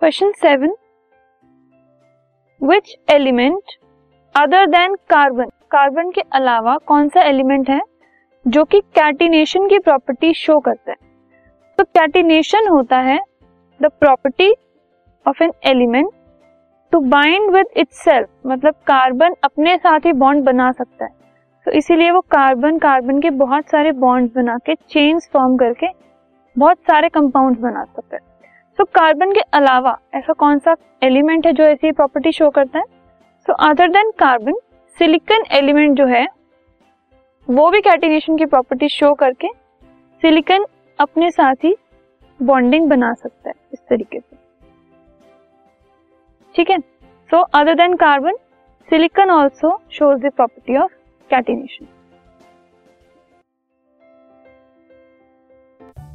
Question seven which element other than carbon carbon के अलावा कौन सा एलिमेंट है जो कि कैटिनेशन की प्रॉपर्टी शो करता है? तो कैटिनेशन होता है the property of an element to bind with itself मतलब कार्बन अपने साथ ही बॉन्ड बना सकता है। तो इसीलिए वो कार्बन कार्बन के बहुत सारे बॉन्ड बना के चेन्स फॉर्म करके बहुत सारे कंपाउंड बना सकता है। तो कार्बन के अलावा ऐसा कौन सा एलिमेंट है जो ऐसी प्रॉपर्टी शो करता है? So other than carbon silicon element जो है, वो भी कैटिनेशन की प्रॉपर्टी शो करके सिलिकन अपने साथ ही बॉन्डिंग बना सकता है इस तरीके से। ठीक है? So other than carbon silicon also shows the property of catenation